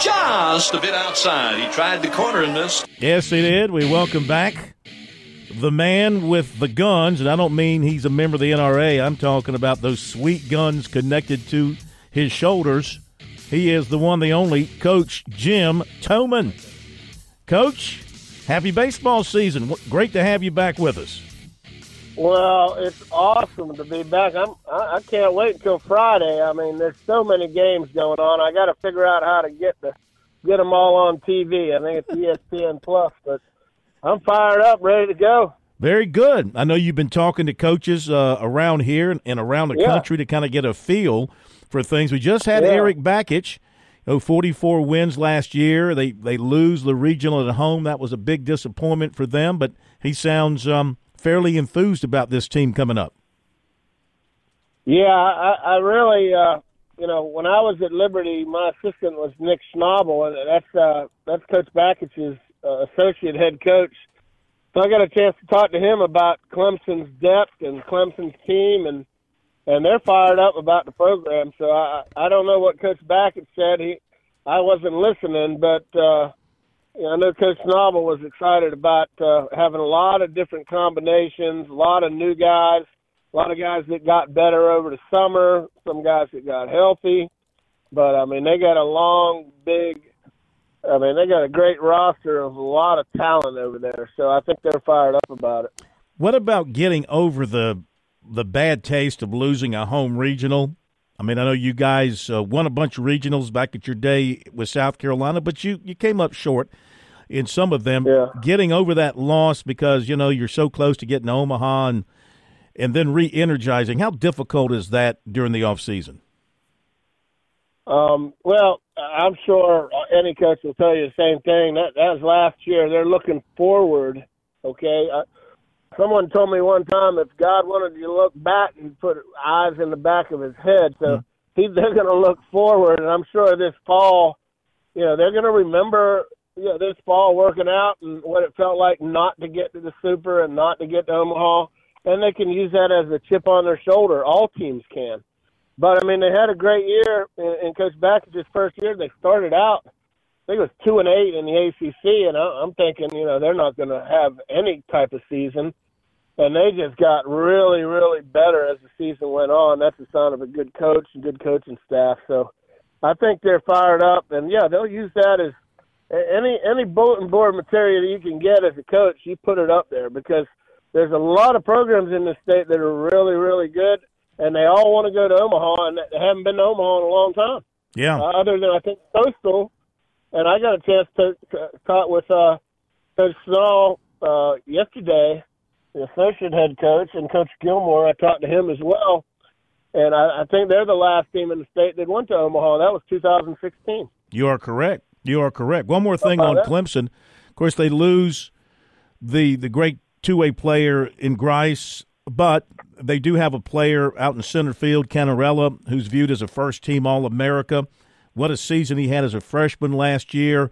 just a bit outside. He tried the corner and missed. Yes, he did. We welcome back the man with the guns, and I don't mean he's a member of the NRA. I'm talking about those sweet guns connected to his shoulders. He is the one, the only Coach Jim Toman. Coach, happy baseball season. Great to have you back with us. Well, it's awesome to be back. I'm I, I can't wait until Friday. I mean, there's so many games going on. I got to figure out how to get the get them all on TV. I think it's ESPN Plus, but I'm fired up, ready to go. Very good. I know you've been talking to coaches uh, around here and around the Yeah. country to kind of get a feel for things. We just had Yeah. Eric Bakich, oh, 44 wins last year. They they lose the regional at home. That was a big disappointment for them, but he sounds um, fairly enthused about this team coming up. Yeah, I, I really, uh, you know, when I was at Liberty, my assistant was Nick Schnabel, and that's uh, that's Coach Bakich's uh, associate head coach. So I got a chance to talk to him about Clemson's depth and Clemson's team, and and they're fired up about the program. So I I don't know what Coach Bakich said. He I wasn't listening, but uh, know, I know Coach Schnabel was excited about uh, having a lot of different combinations, a lot of new guys a lot of guys that got better over the summer, some guys that got healthy. But I mean, they got a long, big. I mean, they got a great roster of a lot of talent over there. So I think they're fired up about it. What about getting over the the bad taste of losing a home regional? I mean, I know you guys uh, won a bunch of regionals back at your day with South Carolina, but you you came up short in some of them. Yeah. Getting over that loss because you know you're so close to getting to Omaha and and then re-energizing. How difficult is that during the off season? Um, well, I'm sure any coach will tell you the same thing. That that was last year. They're looking forward. Okay. Uh, someone told me one time if God wanted you to look back, He'd put eyes in the back of His head. So hmm. he, they're going to look forward, and I'm sure this fall, you know, they're going to remember. You know, this fall working out and what it felt like not to get to the Super and not to get to Omaha, and they can use that as a chip on their shoulder. All teams can. But I mean, they had a great year, and, Coach Bakich's first year, they started out. I think it was two and eight in the ACC, and I, I'm thinking, you know, they're not going to have any type of season, and they just got really, really better as the season went on. That's a sign of a good coach and good coaching staff. So, I think they're fired up, and yeah, they'll use that as any any bulletin board material that you can get as a coach. You put it up there because there's a lot of programs in the state that are really, really good and they all want to go to Omaha, and they haven't been to Omaha in a long time. Yeah. Uh, other than I think Coastal, and I got a chance to, to talk with uh, Coach Schnall uh, yesterday, the associate head coach, and Coach Gilmore. I talked to him as well, and I, I think they're the last team in the state that went to Omaha. That was 2016. You are correct. You are correct. One more thing on that? Clemson. Of course, they lose the the great two way player in Grice, but they do have a player out in center field, Cannarella, who's viewed as a first team All America. What a season he had as a freshman last year.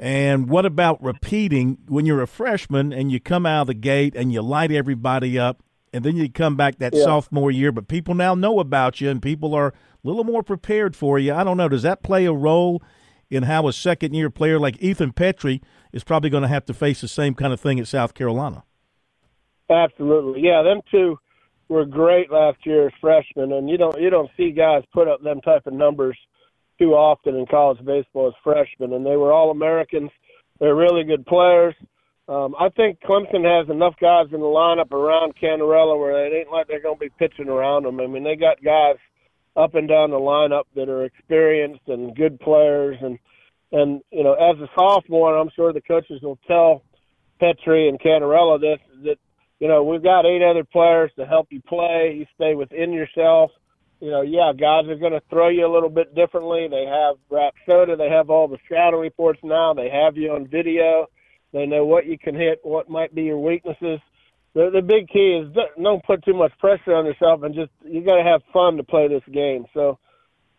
And what about repeating when you're a freshman and you come out of the gate and you light everybody up, and then you come back that Yeah. sophomore year, but people now know about you and people are a little more prepared for you. I don't know. Does that play a role in how a second year player like Ethan Petry is probably going to have to face the same kind of thing at South Carolina? Absolutely, yeah. Them two were great last year as freshmen, and you don't you don't see guys put up them type of numbers too often in college baseball as freshmen. And they were all Americans. They're really good players. Um, I think Clemson has enough guys in the lineup around Cannarella where it ain't like they're going to be pitching around them. I mean, they got guys up and down the lineup that are experienced and good players, and and you know, as a sophomore, I'm sure the coaches will tell Petry and Cannarella this that you know, we've got eight other players to help you play. You stay within yourself. You know, yeah, guys are going to throw you a little bit differently. They have rap soda. They have all the scouting reports now. They have you on video. They know what you can hit, what might be your weaknesses. The, the big key is don't- don't put too much pressure on yourself and just you got to have fun to play this game. So,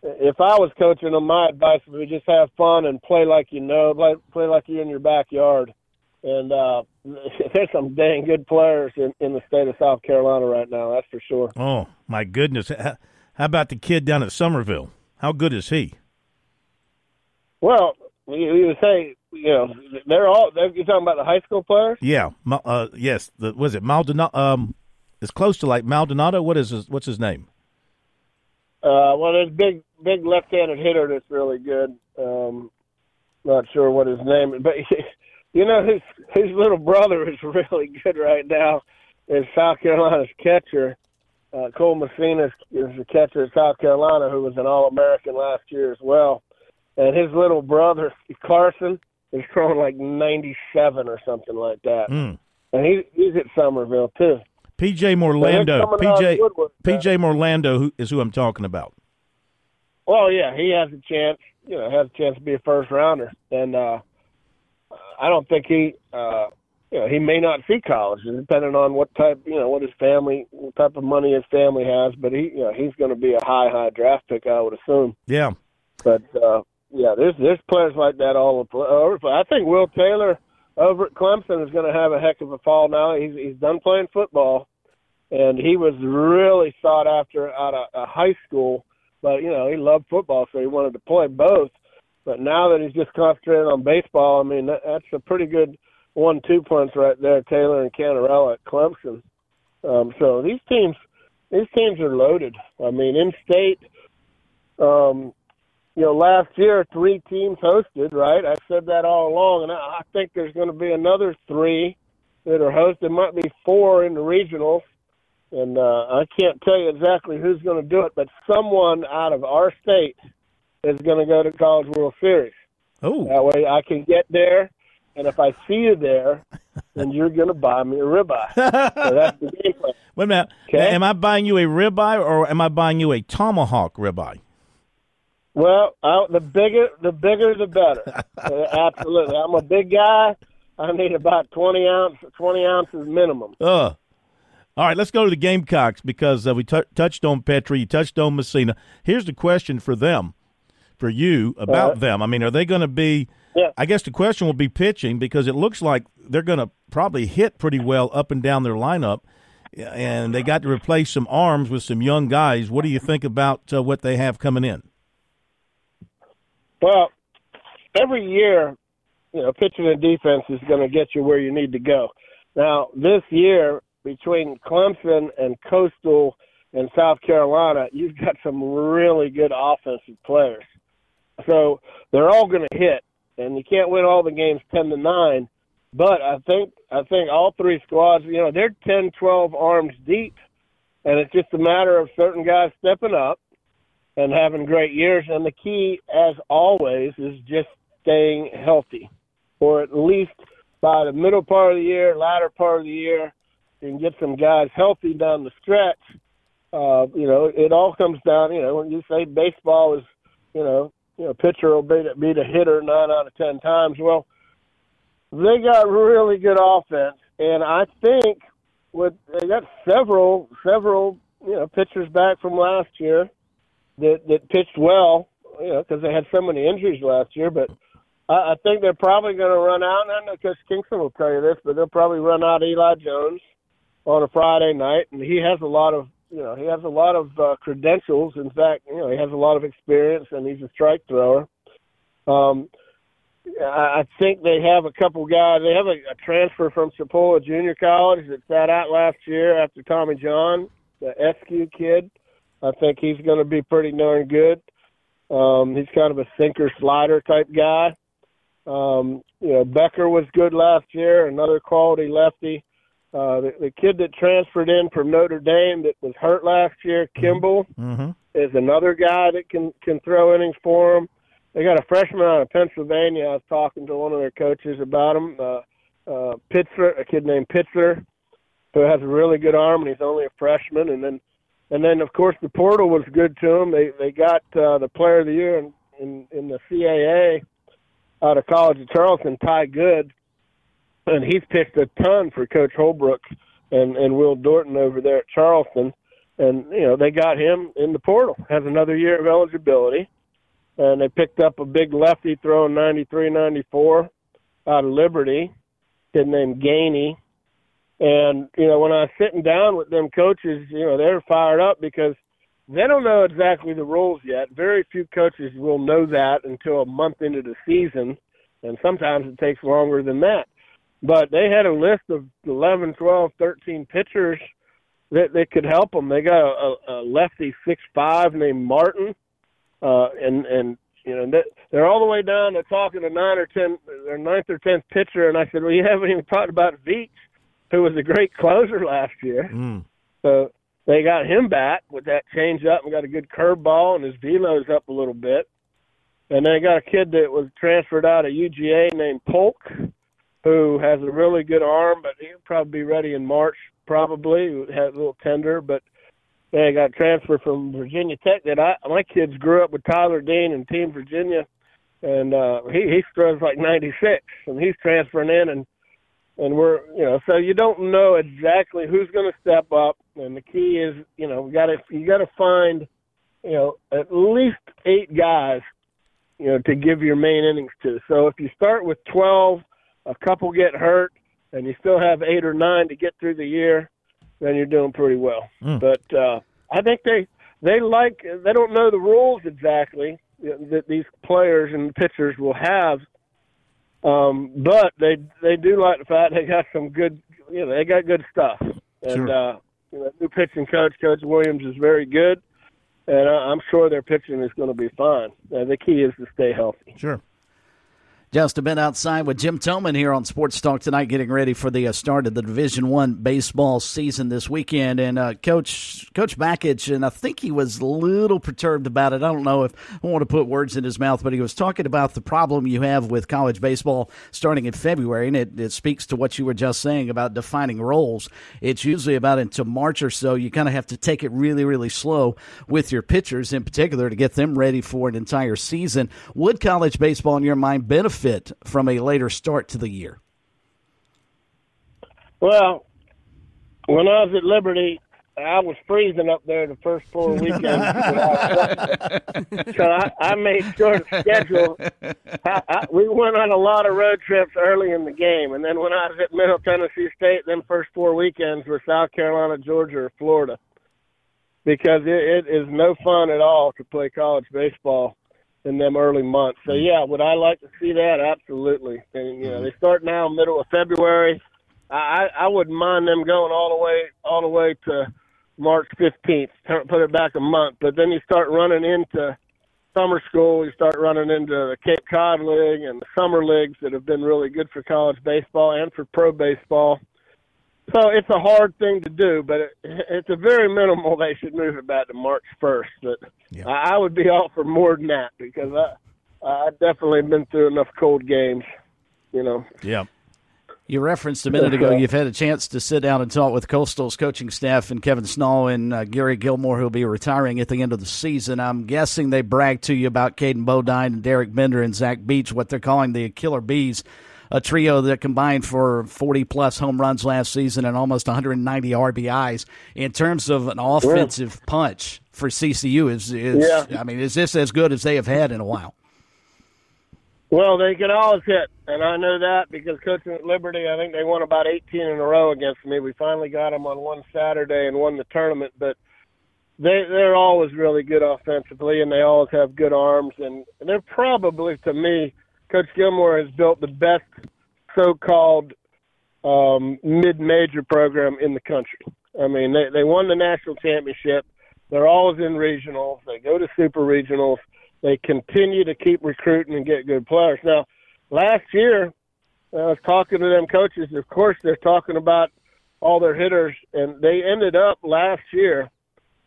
if I was coaching them, my advice would be just have fun and play like you know, play, play like you're in your backyard and uh, there's some dang good players in, in the state of South Carolina right now. That's for sure. Oh my goodness! How about the kid down at Summerville? How good is he? Well, we, would say you know they're all. They're, you're talking about the high school players. Yeah. Uh, yes. The, was it Maldonado? Um, it's close to like Maldonado. What is his? What's his name? Uh, well, there's big, big left-handed hitter that's really good. Um, not sure what his name is, but you know his his little brother is really good right now. Is South Carolina's catcher. Uh, Cole Messina is the catcher at South Carolina, who was an All-American last year as well. And his little brother Carson is throwing like 97 or something like that. Mm. And he he's at Summerville too. PJ Morlando. PJ PJ Morlando who, is who I'm talking about. Well, yeah, he has a chance. You know, has a chance to be a first rounder, and uh, I don't think he. Uh, you know, he may not see college, depending on what type. You know, what his family, what type of money his family has. But he, you know, he's going to be a high, high draft pick, I would assume. Yeah. But uh, yeah, there's there's players like that all over. I think Will Taylor over at Clemson is going to have a heck of a fall now. He's he's done playing football, and he was really sought after out of, of high school. But you know, he loved football, so he wanted to play both. But now that he's just concentrating on baseball, I mean, that, that's a pretty good one-two punch right there. Taylor and Cannarella at Clemson. Um, so these teams, these teams are loaded. I mean, in state, um, you know, last year three teams hosted, right? I said that all along, and I, I think there's going to be another three that are hosted. Might be four in the regionals, and uh, I can't tell you exactly who's going to do it, but someone out of our state is going to go to College World Series. Oh. That way, I can get there, and if I see you there, then you're going to buy me a ribeye. so that's the game plan. Wait a minute. Okay. Am I buying you a ribeye or am I buying you a tomahawk ribeye? Well, I, the bigger the bigger the better. Uh, absolutely. I'm a big guy. I need about twenty ounce twenty ounces minimum. Ugh. All right, let's go to the Gamecocks because uh, we t- touched on Petry, you touched on Messina. Here's the question for them, for you about Uh, them. I mean, are they going to be? Yeah. I guess the question will be pitching because it looks like they're going to probably hit pretty well up and down their lineup, and they got to replace some arms with some young guys. What do you think about uh, what they have coming in? Well, every year, you know, pitching and defense is going to get you where you need to go. Now, this year, between Clemson and Coastal and South Carolina, you've got some really good offensive players. So they're all going to hit, and you can't win all the games ten to nine. But I think I think all three squads, you know, they're ten, twelve arms deep, and it's just a matter of certain guys stepping up and having great years. And the key, as always, is just staying healthy, or at least by the middle part of the year, latter part of the year, and get some guys healthy down the stretch. Uh, you know, it all comes down. You know, when you say baseball is, you know, you know, pitcher will beat, beat a hitter nine out of ten times. Well, they got really good offense, and I think with they got several several you know pitchers back from last year that that pitched well, you know, because they had so many injuries last year. But I, I think they're probably going to run out. And I know Coach Kingston will tell you this, but they'll probably run out Eli Jones on a Friday night, and he has a lot of you know he has a lot of uh, credentials. In fact, you know he has a lot of experience, and he's a strike thrower. Um, I think they have a couple guys. They have a, a transfer from Chipola Junior College that sat out last year after Tommy John, the SQ kid. I think he's going to be pretty darn good. Um, he's kind of a sinker slider type guy. Um, you know, Becker was good last year, another quality lefty. Uh, the, the kid that transferred in from Notre Dame that was hurt last year, Kimball, Mm-hmm. is another guy that can can throw innings for them. They got a freshman out of Pennsylvania. I was talking to one of their coaches about him. Uh, uh, Pitzer, a kid named Pitzer, who has a really good arm, and he's only a freshman. And then, and then of course the portal was good to them. They they got uh, the Player of the Year in, in in the CAA out of College of Charleston, Ty Good, and he's pitched a ton for Coach Holbrook and and Will Dorton over there at Charleston and you know they got him in the portal. Has another year of eligibility, and they picked up a big lefty throwing 93, 94 out of Liberty, kid named Gainey. And you know when I was sitting down with them coaches, you know they were fired up because they don't know exactly the rules yet. Very few coaches will know that until a month into the season, and sometimes it takes longer than that. But they had a list of 11, 12, 13 pitchers that, that could help them. They got a, a lefty six five named Martin, uh, and and you know they're all the way down to talking to nine or ten, their ninth or tenth pitcher. And I said, well, you haven't even talked about Veach, who was a great closer last year. Mm. So they got him back with that change up and got a good curveball, and his velo's up a little bit. And they got a kid that was transferred out of UGA named Polk, who has a really good arm, but he'll probably be ready in March, probably. Has a little tender, but they got transferred from Virginia Tech. That I my kids grew up with Tyler Dean and Team Virginia, and uh, he he throws like 96, and he's transferring in, and and we're you know so you don't know exactly who's going to step up, and the key is you know got to you got to find you know at least eight guys you know to give your main innings to. So if you start with 12, a couple get hurt, and you still have eight or nine to get through the year, then you're doing pretty well. Mm. But uh, I think they they like they don't know the rules exactly that these players and pitchers will have um, but they they do like the fact they got some good, you know, they got good stuff. And Sure. uh, you know, new pitching coach, Coach Williams, is very good, and I, I'm sure their pitching is going to be fine. Uh, the key is to stay healthy. Sure. Just a bit outside with Jim Toman here on Sports Talk tonight, getting ready for the uh, start of the Division One baseball season this weekend. And uh, Coach Coach Bakich, and I think he was a little perturbed about it. I don't know if I want to put words in his mouth, but he was talking about the problem you have with college baseball starting in February, and it, it speaks to what you were just saying about defining roles. It's usually about until March or so. You kind of have to take it really, really slow with your pitchers, in particular, to get them ready for an entire season. Would college baseball, in your mind, benefit from a later start to the year? Well, when I was at Liberty, I was freezing up there the first four weekends. so I, I made sure to schedule. I, I, we went on a lot of road trips early in the game, and then when I was at Middle Tennessee State, then first four weekends were South Carolina, Georgia, or Florida, because it, it is no fun at all to play college baseball in them early months. So hmm. yeah, would I like to see that? Absolutely. And you know, hmm. they start now middle of February. I I wouldn't mind them going all the way all the way to March fifteenth. Put it back a month, but then you start running into summer school. You start running into the Cape Cod League and the summer leagues that have been really good for college baseball and for pro baseball. So it's a hard thing to do, but it, it's a very minimal. They should move it back to March first. But Yeah. I, I would be all for more than that because I I definitely been through enough cold games. You know. Yeah. You referenced a minute ago you've had a chance to sit down and talk with Coastal's coaching staff and Kevin Schnall and uh, Gary Gilmore, who'll be retiring at the end of the season. I'm guessing they bragged to you about Caden Bodine and Derek Bender and Zach Beach, what they're calling the Killer Bees, a trio that combined for 40 plus home runs last season and almost 190 RBIs. In terms of an offensive punch for CCU, is, is Yeah. I mean, is this as good as they have had in a while? Well, they can always hit, and I know that because coaching at Liberty, I think they won about 18 in a row against me. We finally got them on one Saturday and won the tournament, but they they're always really good offensively, and they always have good arms, and they're probably to me, Coach Gilmore has built the best so-called um, mid-major program in the country. I mean, they they won the national championship. They're always in regionals. They go to super regionals. They continue to keep recruiting and get good players. Now, last year, I was talking to them coaches. Of course, they're talking about all their hitters, and they ended up last year.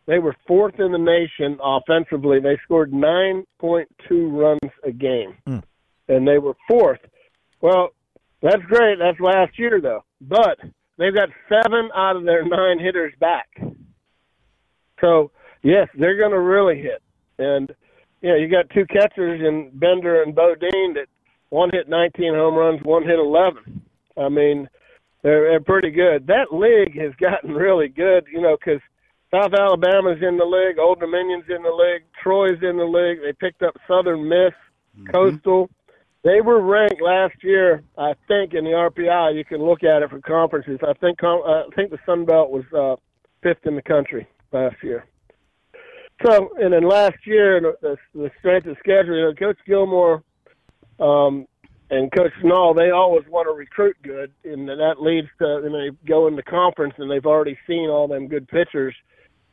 They were fourth in the nation offensively. They scored 9.2 runs a game, and they were fourth. Well, that's great. That's last year, though. But they've got seven out of their nine hitters back. So, yes, they're going to really hit. And, you know, you got two catchers in Bender and Bodine that one hit 19 home runs, one hit 11. I mean, they're, they're pretty good. That league has gotten really good, you know, because South Alabama's in the league, Old Dominion's in the league, Troy's in the league. They picked up Southern Miss, mm-hmm. Coastal. They were ranked last year, I think, in the RPI. You can look at it for conferences. I think uh, I think the Sun Belt was uh, fifth in the country last year. So, and then last year, the, the strength of schedule, you know, Coach Gilmore um, and Coach Schnall, they always want to recruit good, and that leads to, and they go into conference and they've already seen all them good pitchers.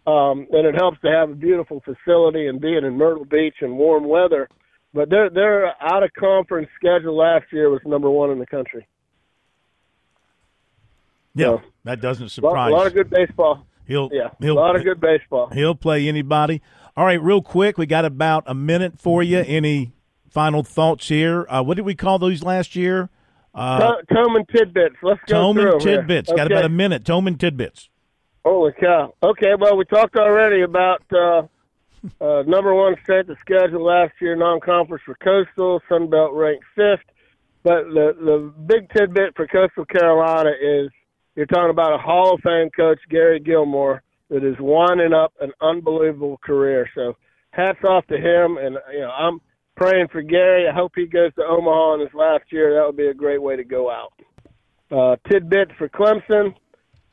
Um, and it helps to have a beautiful facility and being in Myrtle Beach and warm weather. But their their out of conference schedule last year was number one in the country. Yeah, So, that doesn't surprise. a lot of good baseball. He'll Yeah, he'll a lot of good baseball. He'll play anybody. All right, real quick, we got about a minute for you. Any final thoughts here? Uh, what did we call those last year? Uh, To- Toman tidbits. Let's go 'em here. tidbits. Got about a minute. Toman tidbits. Holy cow. Okay, well, we talked already about uh, uh, number one set the schedule last year, non conference for Coastal, Sunbelt ranked fifth. But the, the big tidbit for Coastal Carolina is you're talking about a Hall of Fame coach, Gary Gilmore, that is winding up an unbelievable career. So hats off to him. And, you know, I'm praying for Gary. I hope he goes to Omaha in his last year. That would be a great way to go out. Uh, tidbits for Clemson.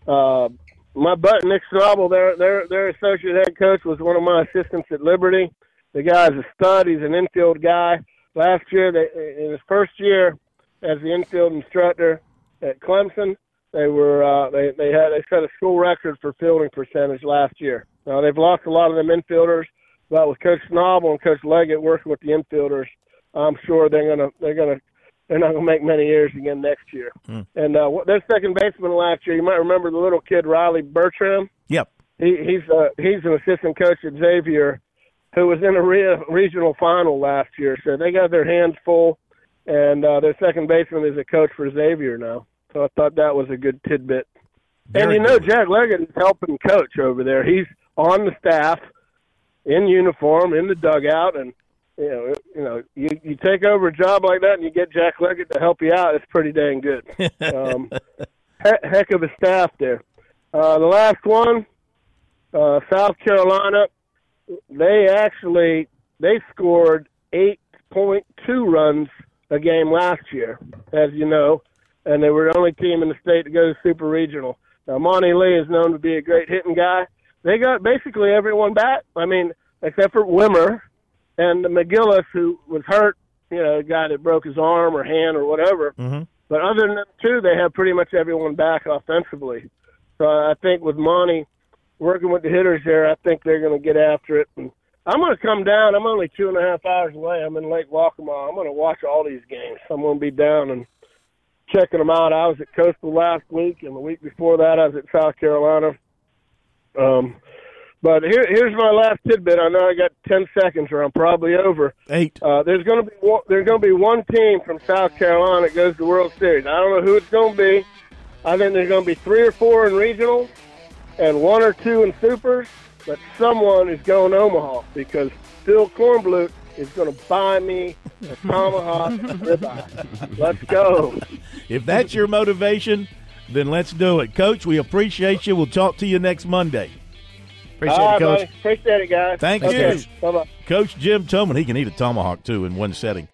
Uh, my butt Nick Schnabel, their their their associate head coach, was one of my assistants at Liberty. The guy's a stud. He's an infield guy. Last year, they, in his first year as the infield instructor at Clemson, they were uh, they they had they set a school record for fielding percentage last year. Now they've lost a lot of them infielders, but with Coach Schnabel and Coach Leggett working with the infielders, I'm sure they're gonna they're gonna they're not gonna make many years again next year. And uh, their second baseman last year, you might remember the little kid Riley Bertram. Yep. He, he's uh, he's an assistant coach at Xavier, who was in a re- regional final last year. So they got their hands full, and uh, their second baseman is a coach for Xavier now. So I thought that was a good tidbit. and Very you know, good. Jack Leggett is helping coach over there. He's on the staff, in uniform, in the dugout, and you know, you know, you you take over a job like that and you get Jack Leggett to help you out. It's pretty dang good. Um, he- heck of a staff there. Uh, the last one, uh, South Carolina, they actually they scored eight point two runs a game last year, as you know, and they were the only team in the state to go to super regional. Now Monty Lee is known to be a great hitting guy. They got basically everyone back. I mean, except for Wimmer and McGillis, who was hurt. You know, a guy that broke his arm or hand or whatever. hmm But other than them two, they have pretty much everyone back offensively. So I think with Monty working with the hitters there, I think they're going to get after it. And I'm going to come down. I'm only two and a half hours away. I'm in Lake Waccamaw. I'm going to watch all these games. I'm going to be down and checking them out. I was at Coastal last week, and the week before that, I was at South Carolina. Um, but here, here's my last tidbit. I know I got ten seconds, or I'm probably over. Eight. Uh, there's going to be one, there's going to be one team from South Carolina that goes to the World Series. I don't know who it's going to be. I think there's going to be three or four in regionals and one or two in supers. But someone is going to Omaha because Phil Kornblut is going to buy me a tomahawk ribeye. Let's go. If that's your motivation, then let's do it. Coach, we appreciate you. We'll talk to you next Monday. Appreciate All right, it, Coach. buddy. Appreciate it, guys. Thank okay. Coach. Bye bye. Coach Jim Toman, he can eat a tomahawk too in one setting.